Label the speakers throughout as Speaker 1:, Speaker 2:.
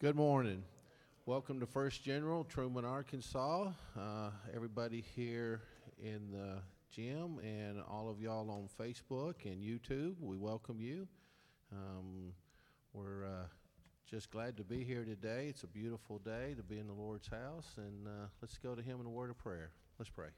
Speaker 1: Good morning. Welcome to First General, Trumann, Arkansas. Uh, everybody here in the gym and all of y'all on Facebook and YouTube, we welcome you. Um, we're uh, just glad to be here today. It's a beautiful day to be in the Lord's house, and uh, let's go to Him in a word of prayer. Let's pray.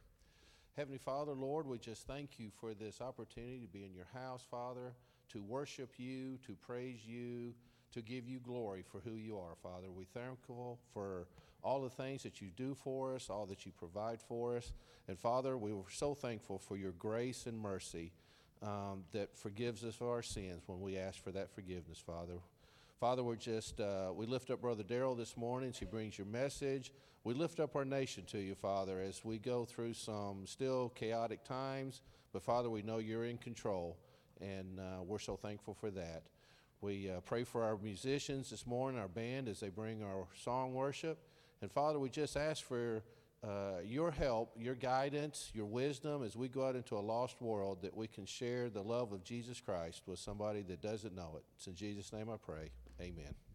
Speaker 1: Heavenly Father, Lord, we just thank you for this opportunity to be in your house, Father, to worship you, to praise you to give you glory for who you are, Father. We thankful for all the things that you do for us, all that you provide for us. And Father, we were so thankful for your grace and mercy um, that forgives us of our sins when we ask for that forgiveness, Father. Father, we're just, uh, we lift up Brother Daryl this morning as he brings your message. We lift up our nation to you, Father, as we go through some still chaotic times. But Father, we know you're in control, and uh, we're so thankful for that. We uh, pray for our musicians this morning, our band, as they bring our song worship. And Father, we just ask for uh, your help, your guidance, your wisdom as we go out into a lost world that we can share the love of Jesus Christ with somebody that doesn't know it. It's in Jesus' name I pray. Amen.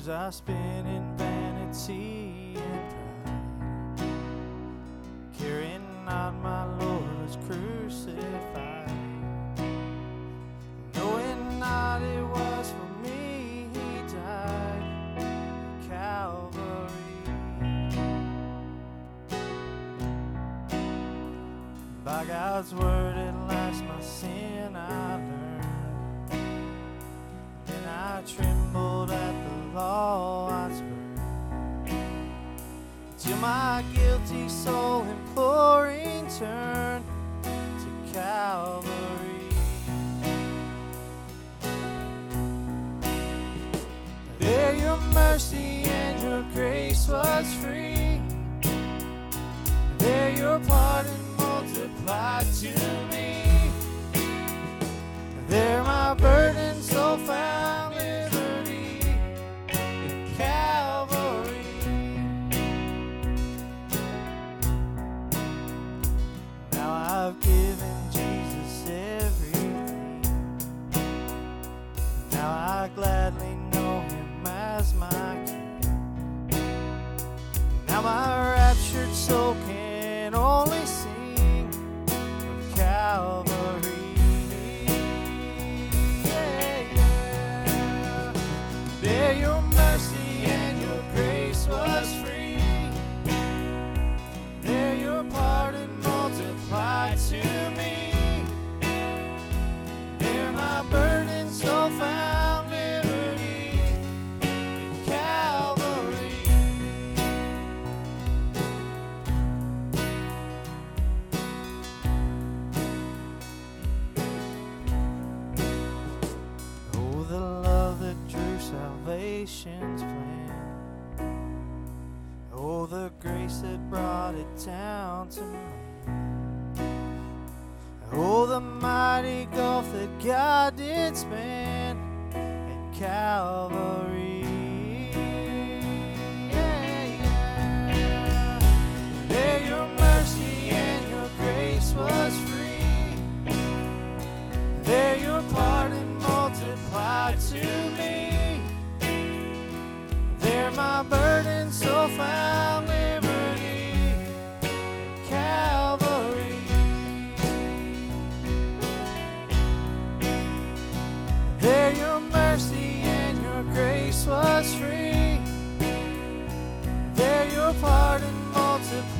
Speaker 2: years I spent in vanity and pride, caring not my Lord was crucified, knowing not it was for me He died, Calvary. By God's word, at last my sin I. so right to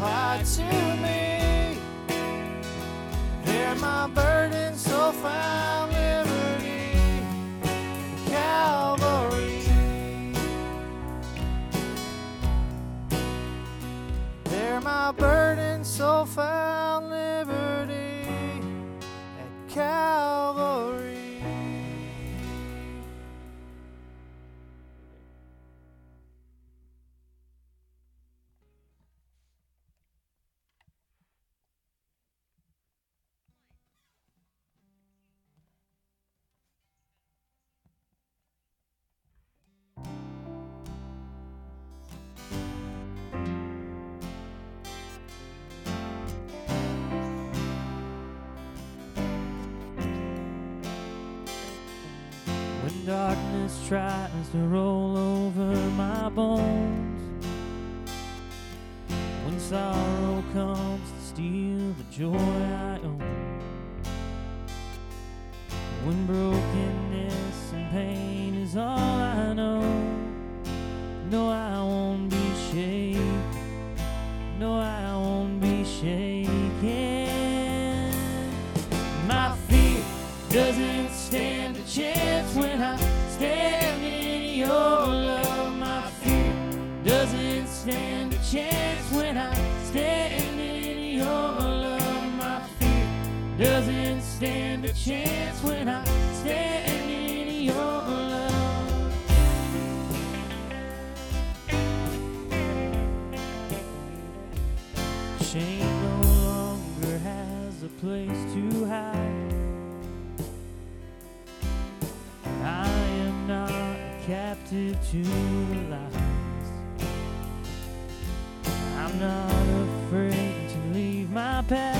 Speaker 2: apart to me.
Speaker 3: darkness tries to roll over my bones. When sorrow comes to steal the joy I own. When brokenness and pain is all I know, no, I won't be shaken. place to hide. I am not captive to lies. I'm not afraid to leave my past.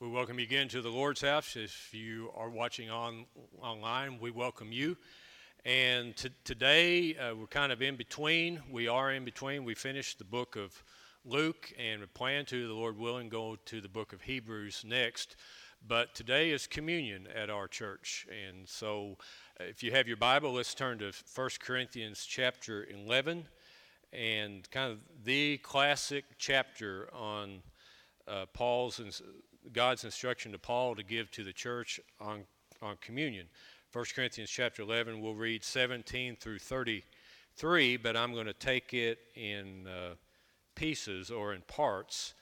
Speaker 4: We welcome you again to the Lord's house. If you are watching on online, we welcome you. And today uh, we're kind of in between. We are in between. We finished the book of Luke, and we plan to, the Lord willing, go to the book of Hebrews next. But today is communion at our church, and so uh, if you have your Bible, let's turn to 1 Corinthians chapter 11, and kind of the classic chapter on uh, Paul's ins- God's instruction to Paul to give to the church on on communion. 1 Corinthians chapter 11, we'll read 17 through 33, but I'm going to take it in uh, pieces or in parts.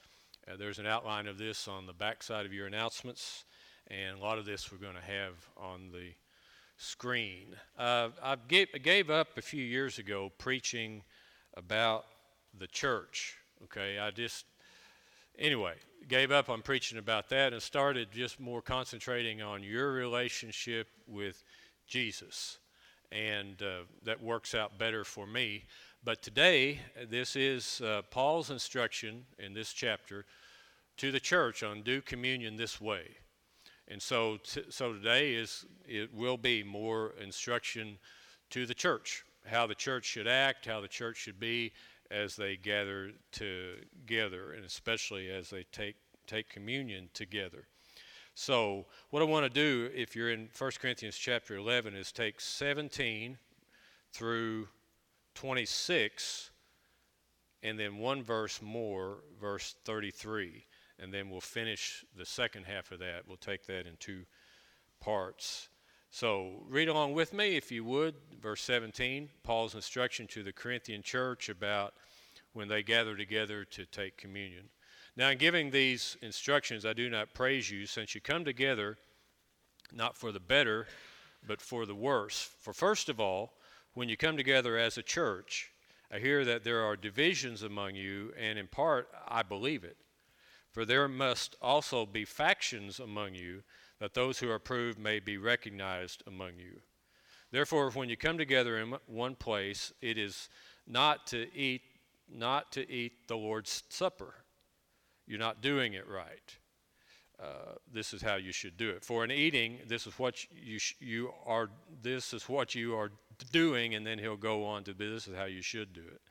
Speaker 4: Uh, there's an outline of this on the back side of your announcements, and a lot of this we're going to have on the screen. Uh, I gave, I gave up a few years ago preaching about the church. Okay, I just anyway, gave up on preaching about that and started just more concentrating on your relationship with Jesus. And uh, that works out better for me. But today, this is uh, Paul's instruction in this chapter to the church on do communion this way. And so, t- so today is it will be more instruction to the church, how the church should act, how the church should be as they gather together, and especially as they take take communion together. So, what I want to do, if you're in 1 Corinthians chapter 11, is take 17 through 26, and then one verse more, verse 33, and then we'll finish the second half of that. We'll take that in two parts. So, read along with me, if you would, verse 17, Paul's instruction to the Corinthian church about when they gather together to take communion. Now, in giving these instructions, I do not praise you, since you come together not for the better, but for the worse. For first of all, when you come together as a church, I hear that there are divisions among you, and in part, I believe it. For there must also be factions among you, that those who are approved may be recognized among you. Therefore, when you come together in one place, it is not to eat, not to eat the Lord's supper. You're not doing it right. Uh, this is how you should do it. For an eating, this is what you sh- you are. This is what you are doing, and then he'll go on to this is how you should do it.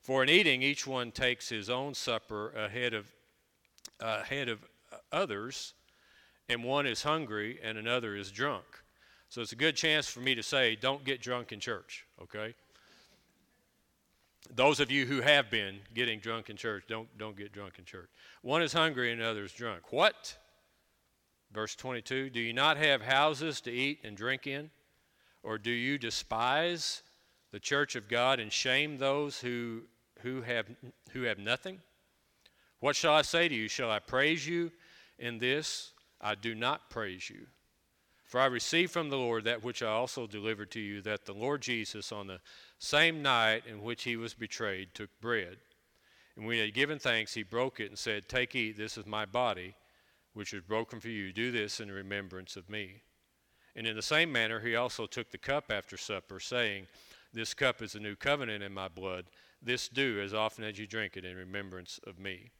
Speaker 4: For an eating, each one takes his own supper ahead of ahead of others, and one is hungry and another is drunk. So it's a good chance for me to say, don't get drunk in church. Okay. Those of you who have been getting drunk in church, don't don't get drunk in church. One is hungry and another is drunk. What? Verse 22 Do you not have houses to eat and drink in? Or do you despise the church of God and shame those who, who, have, who have nothing? What shall I say to you? Shall I praise you in this? I do not praise you. For I received from the Lord that which I also delivered to you, that the Lord Jesus, on the same night in which he was betrayed, took bread. And when he had given thanks, he broke it and said, Take, eat, this is my body, which is broken for you. Do this in remembrance of me. And in the same manner, he also took the cup after supper, saying, This cup is a new covenant in my blood. This do as often as you drink it in remembrance of me.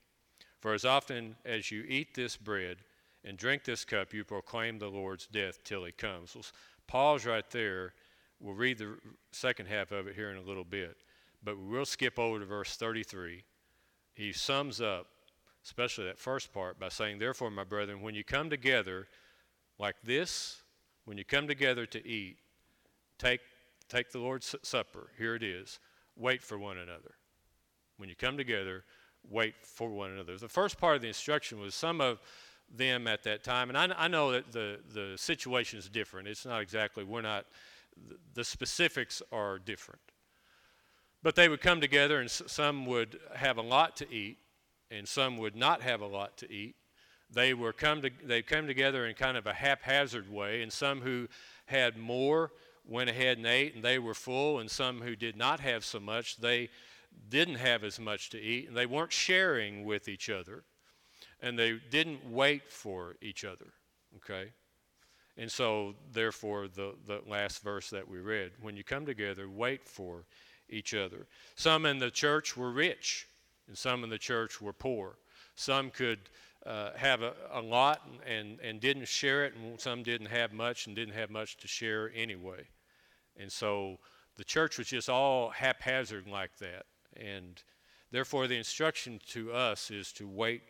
Speaker 4: For as often as you eat this bread and drink this cup, you proclaim the Lord's death till he comes. We'll pause right there. We'll read the second half of it here in a little bit, but we will skip over to verse 33. He sums up, especially that first part, by saying, Therefore, my brethren, when you come together like this, when you come together to eat, take, take the Lord's Supper. Here it is. Wait for one another. When you come together, wait for one another. The first part of the instruction was some of them at that time, and I, I know that the, the situation is different. It's not exactly, we're not, the specifics are different. But they would come together, and some would have a lot to eat, and some would not have a lot to eat. They were come to, they come together in kind of a haphazard way, and some who had more went ahead and ate, and they were full, and some who did not have so much, they didn't have as much to eat, and they weren't sharing with each other, and they didn't wait for each other. Okay? And so, therefore, the, the last verse that we read when you come together, wait for each other. Some in the church were rich, and some in the church were poor. Some could uh, have a, a lot and, and, and didn't share it, and some didn't have much and didn't have much to share anyway. And so the church was just all haphazard like that. And therefore, the instruction to us is to wait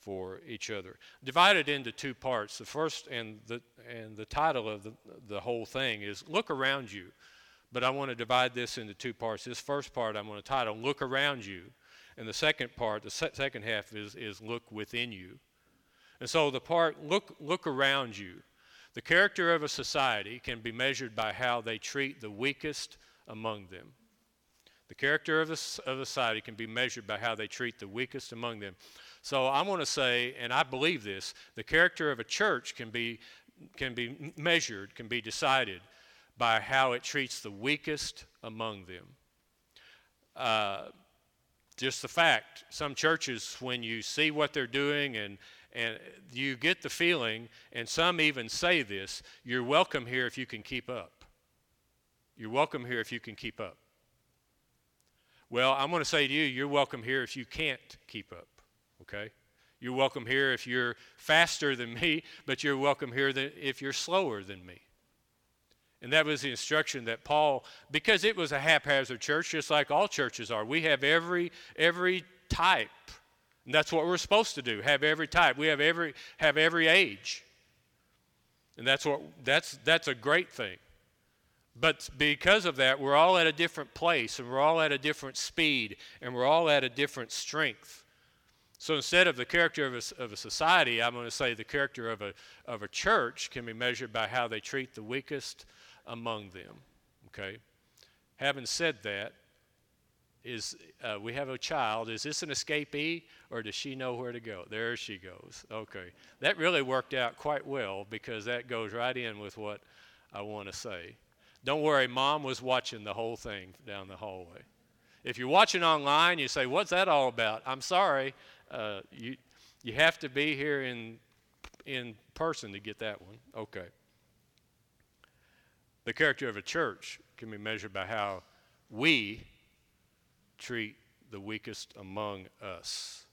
Speaker 4: for each other. Divided into two parts. The first and the, and the title of the, the whole thing is Look Around You. But I want to divide this into two parts. This first part I'm going to title Look Around You. And the second part, the se- second half, is, is Look Within You. And so the part, look, look around you. The character of a society can be measured by how they treat the weakest among them. The character of a, of a society can be measured by how they treat the weakest among them. So I want to say, and I believe this, the character of a church can be, can be measured, can be decided by how it treats the weakest among them. Uh, just the fact, some churches, when you see what they're doing and, and you get the feeling, and some even say this, you're welcome here if you can keep up. You're welcome here if you can keep up. Well, I'm going to say to you, you're welcome here if you can't keep up, okay? You're welcome here if you're faster than me, but you're welcome here if you're slower than me. And that was the instruction that Paul, because it was a haphazard church, just like all churches are. We have every every type. And that's what we're supposed to do, have every type. We have every have every age. And that's what that's that's a great thing. But because of that, we're all at a different place and we're all at a different speed and we're all at a different strength. So instead of the character of a, of a society, I'm going to say the character of a, of a church can be measured by how they treat the weakest among them. Okay? Having said that, is uh, we have a child. Is this an escapee or does she know where to go? There she goes. Okay. That really worked out quite well because that goes right in with what I want to say. Don't worry, mom was watching the whole thing down the hallway. If you're watching online, you say, What's that all about? I'm sorry. Uh, you, you have to be here in, in person to get that one. Okay. The character of a church can be measured by how we treat the weakest among us.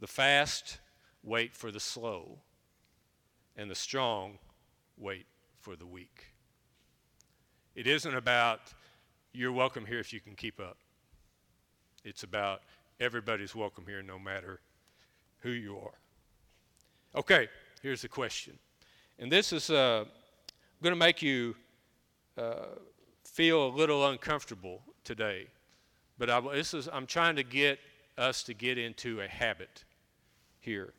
Speaker 4: The fast wait for the slow, and the strong wait for the weak. It isn't about you're welcome here if you can keep up. It's about everybody's welcome here no matter who you are. Okay, here's the question. And this is uh, going to make you uh, feel a little uncomfortable today. But I, this is, I'm trying to get us to get into a habit here.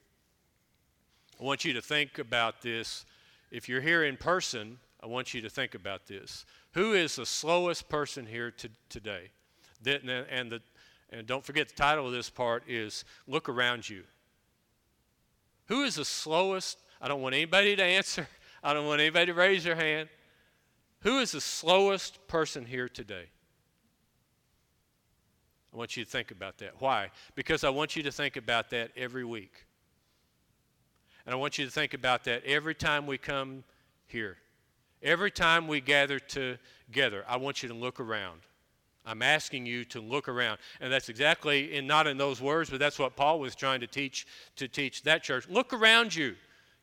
Speaker 4: I want you to think about this. If you're here in person, I want you to think about this. Who is the slowest person here to, today? And, the, and don't forget the title of this part is Look Around You. Who is the slowest? I don't want anybody to answer. I don't want anybody to raise their hand. Who is the slowest person here today? I want you to think about that. Why? Because I want you to think about that every week. And I want you to think about that every time we come here. Every time we gather together, I want you to look around. I'm asking you to look around. And that's exactly in not in those words, but that's what Paul was trying to teach to teach that church. Look around you.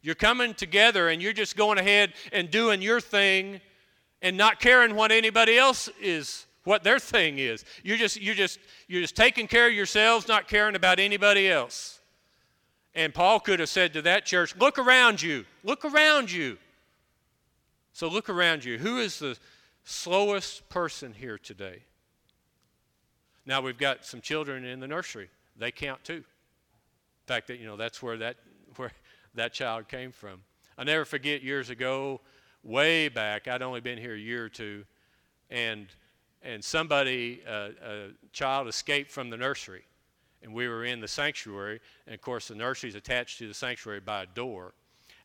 Speaker 4: You're coming together and you're just going ahead and doing your thing and not caring what anybody else is what their thing is. You're just you're just you're just taking care of yourselves, not caring about anybody else. And Paul could have said to that church, "Look around you. Look around you." So look around you. Who is the slowest person here today? Now we've got some children in the nursery. They count too. In fact, that you know that's where that where that child came from. I never forget years ago, way back. I'd only been here a year or two, and and somebody, uh, a child escaped from the nursery. And we were in the sanctuary, and of course, the nursery is attached to the sanctuary by a door.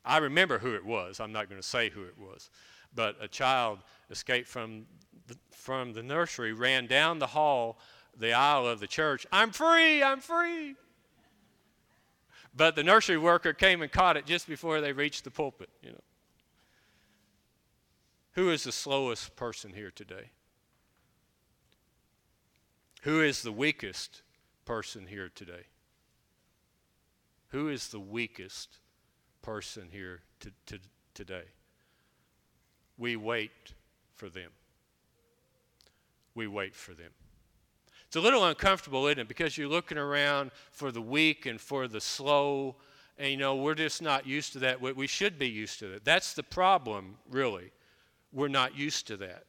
Speaker 4: I remember who it was. I'm not going to say who it was. But a child escaped from the, from the nursery, ran down the hall, the aisle of the church. I'm free, I'm free. But the nursery worker came and caught it just before they reached the pulpit, you know. Who is the slowest person here today? Who is the weakest person here today? Who is the weakest person here to, to, today? We wait for them. We wait for them. It's a little uncomfortable, isn't it? Because you're looking around for the weak and for the slow, and you know, we're just not used to that. We should be used to that. That's the problem, really. We're not used to that.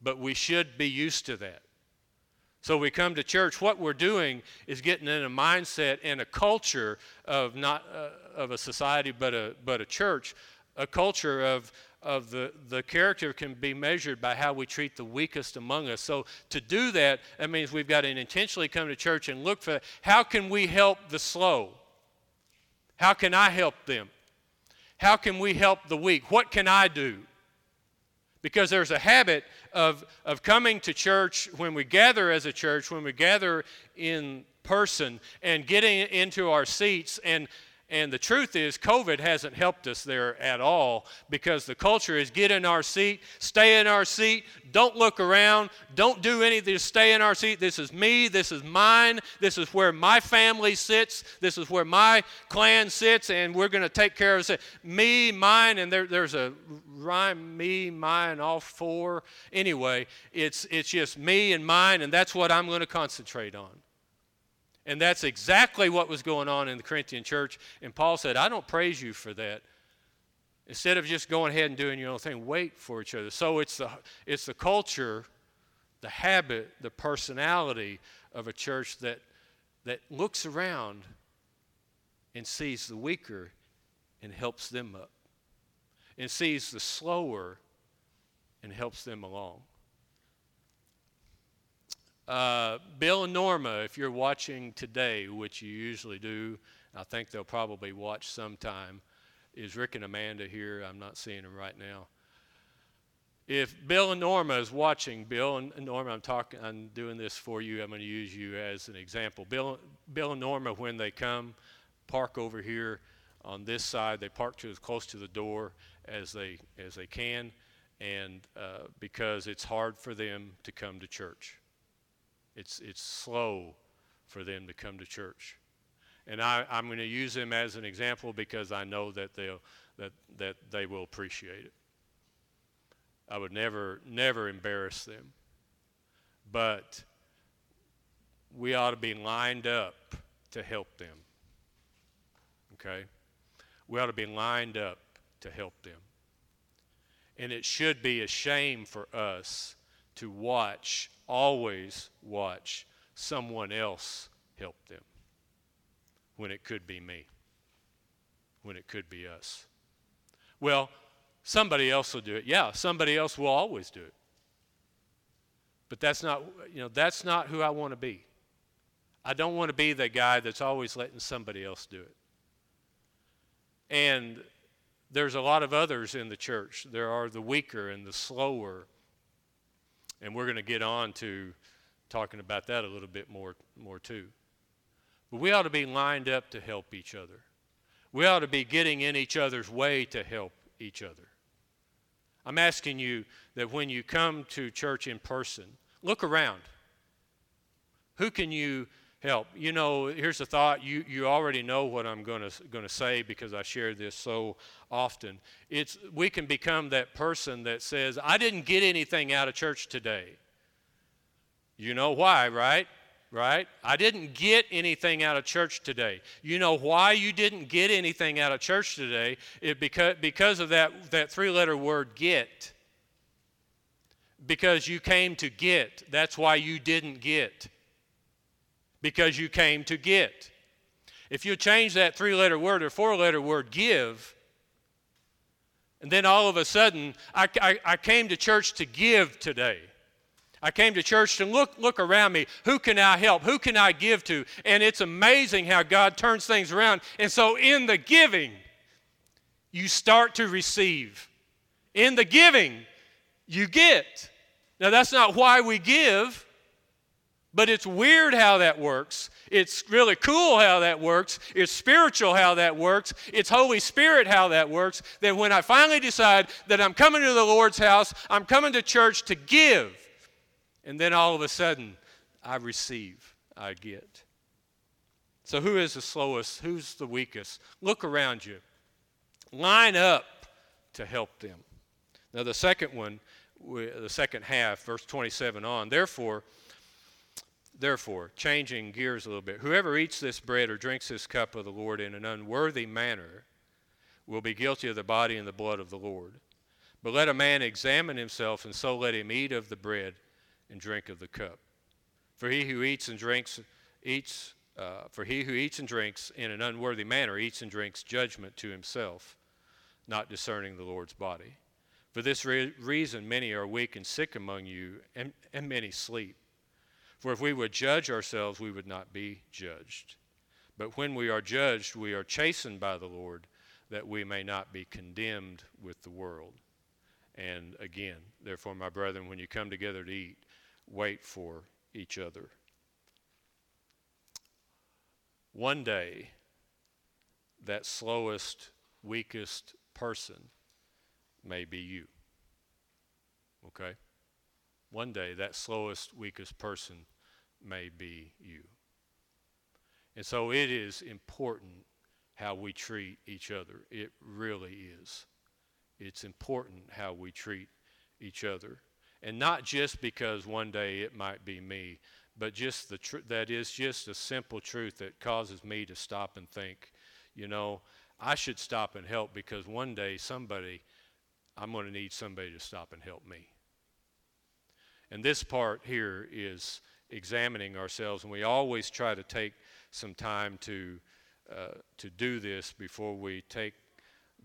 Speaker 4: But we should be used to that. So we come to church. What we're doing is getting in a mindset and a culture of not uh, of a society, but a but a church, a culture of of the the character can be measured by how we treat the weakest among us. So to do that, that means we've got to intentionally come to church and look for how can we help the slow. How can I help them? How can we help the weak? What can I do? Because there's a habit of, of coming to church when we gather as a church, when we gather in person, and getting into our seats and and the truth is, COVID hasn't helped us there at all because the culture is get in our seat, stay in our seat, don't look around, don't do anything, just stay in our seat. This is me, this is mine, this is where my family sits, this is where my clan sits, and we're going to take care of it. Me, mine, and there, there's a rhyme me, mine, all four. Anyway, it's, it's just me and mine, and that's what I'm going to concentrate on. And that's exactly what was going on in the Corinthian church. And Paul said, I don't praise you for that. Instead of just going ahead and doing your own thing, wait for each other. So it's the, it's the culture, the habit, the personality of a church that, that looks around and sees the weaker and helps them up, and sees the slower and helps them along. Uh, Bill and Norma, if you're watching today, which you usually do, I think they'll probably watch sometime. Is Rick and Amanda here? I'm not seeing them right now. If Bill and Norma is watching, Bill and Norma, I'm talking, I'm doing this for you. I'm going to use you as an example. Bill, Bill and Norma, when they come, park over here on this side. They park to as close to the door as they as they can, and uh, because it's hard for them to come to church. It's, it's slow for them to come to church. And I, I'm going to use them as an example because I know that, they'll, that, that they will appreciate it. I would never, never embarrass them. But we ought to be lined up to help them. Okay? We ought to be lined up to help them. And it should be a shame for us to watch, always watch someone else help them when it could be me. when it could be us. Well, somebody else will do it. Yeah, somebody else will always do it. But that's not, you know, that's not who I want to be. I don't want to be the guy that's always letting somebody else do it. And there's a lot of others in the church. There are the weaker and the slower. And we're going to get on to talking about that a little bit more, more too. But we ought to be lined up to help each other. We ought to be getting in each other's way to help each other. I'm asking you that when you come to church in person, look around. Who can you help? You know, here's a thought. You, you already know what I'm going to say because I share this so often. It's, we can become that person that says, I didn't get anything out of church today. You know why, right? Right? I didn't get anything out of church today. You know why you didn't get anything out of church today? It because, because of that, that three letter word get. Because you came to get. That's why you didn't get. Because you came to get. If you change that three letter word or four letter word, give, and then all of a sudden, I, I, I came to church to give today. I came to church to look, look around me. Who can I help? Who can I give to? And it's amazing how God turns things around. And so in the giving, you start to receive. In the giving, you get. Now, that's not why we give, but it's weird how that works. It's really cool how that works. It's spiritual how that works. It's Holy Spirit how that works. That when I finally decide that I'm coming to the Lord's house, I'm coming to church to give and then all of a sudden, I receive, I get. So, who is the slowest? Who's the weakest? Look around you. Line up to help them. Now, the second one, the second half, verse 27 on, therefore, therefore, changing gears a little bit, whoever eats this bread or drinks this cup of the Lord in an unworthy manner will be guilty of the body and the blood of the Lord. But let a man examine himself, and so let him eat of the bread and drink of the cup. For he who eats and drinks eats uh, for he who eats and drinks in an unworthy manner eats and drinks judgment to himself, not discerning the Lord's body. For this re- reason, many are weak and sick among you, and, and many sleep. For if we would judge ourselves, we would not be judged. But when we are judged, we are chastened by the Lord, that we may not be condemned with the world. And again, therefore, my brethren, when you come together to eat, wait for each other. One day, that slowest, weakest person may be you. Okay? One day, that slowest, weakest person may be you. And so it is important how we treat each other. It really is. It's important how we treat each other. And not just because one day it might be me, but just the tr- that is just a simple truth that causes me to stop and think, you know, I should stop and help because one day somebody, I'm going to need somebody to stop and help me. And this part here is examining ourselves, and we always try to take some time to uh, to do this before we take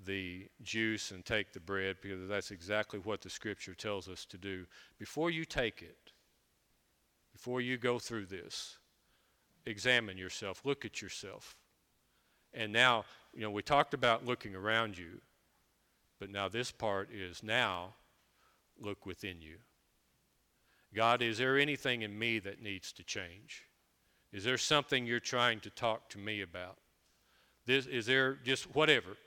Speaker 4: the juice and take the bread because that's exactly what the scripture tells us to do. Before you take it, before you go through this, examine yourself, look at yourself. And now, you know, we talked about looking around you, but now this part is now look within you. God, is there anything in me that needs to change? Is there something you're trying to talk to me about? This, is there just whatever?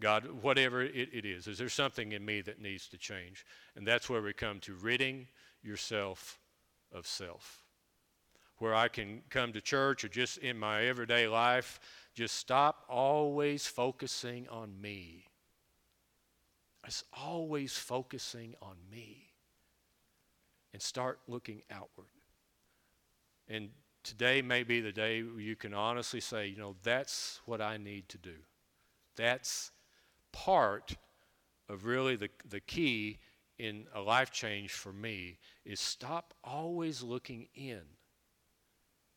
Speaker 4: God, whatever it, it is, is there something in me that needs to change? And that's where we come to ridding yourself of self. Where I can come to church or just in my everyday life, just stop always focusing on me. It's always focusing on me. And start looking outward. And today may be the day you can honestly say, you know, that's what I need to do. That's part of really the, the key in a life change for me is stop always looking in and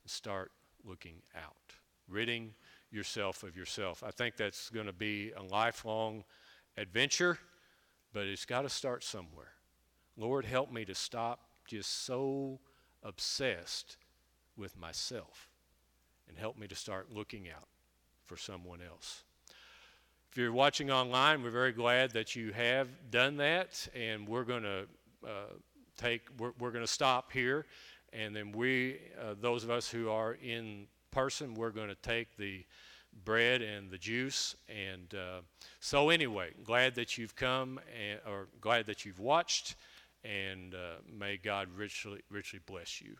Speaker 4: start looking out, ridding yourself of yourself. I think that's going to be a lifelong adventure, but it's got to start somewhere. Lord, help me to stop just so obsessed with myself and help me to start looking out for someone else. If you're watching online, we're very glad that you have done that, and we're going to uh, take, we're, we're going to stop here, and then we, uh, those of us who are in person, we're going to take the bread and the juice. And uh, so, anyway, glad that you've come, and, or glad that you've watched, and uh, may God richly, richly bless you.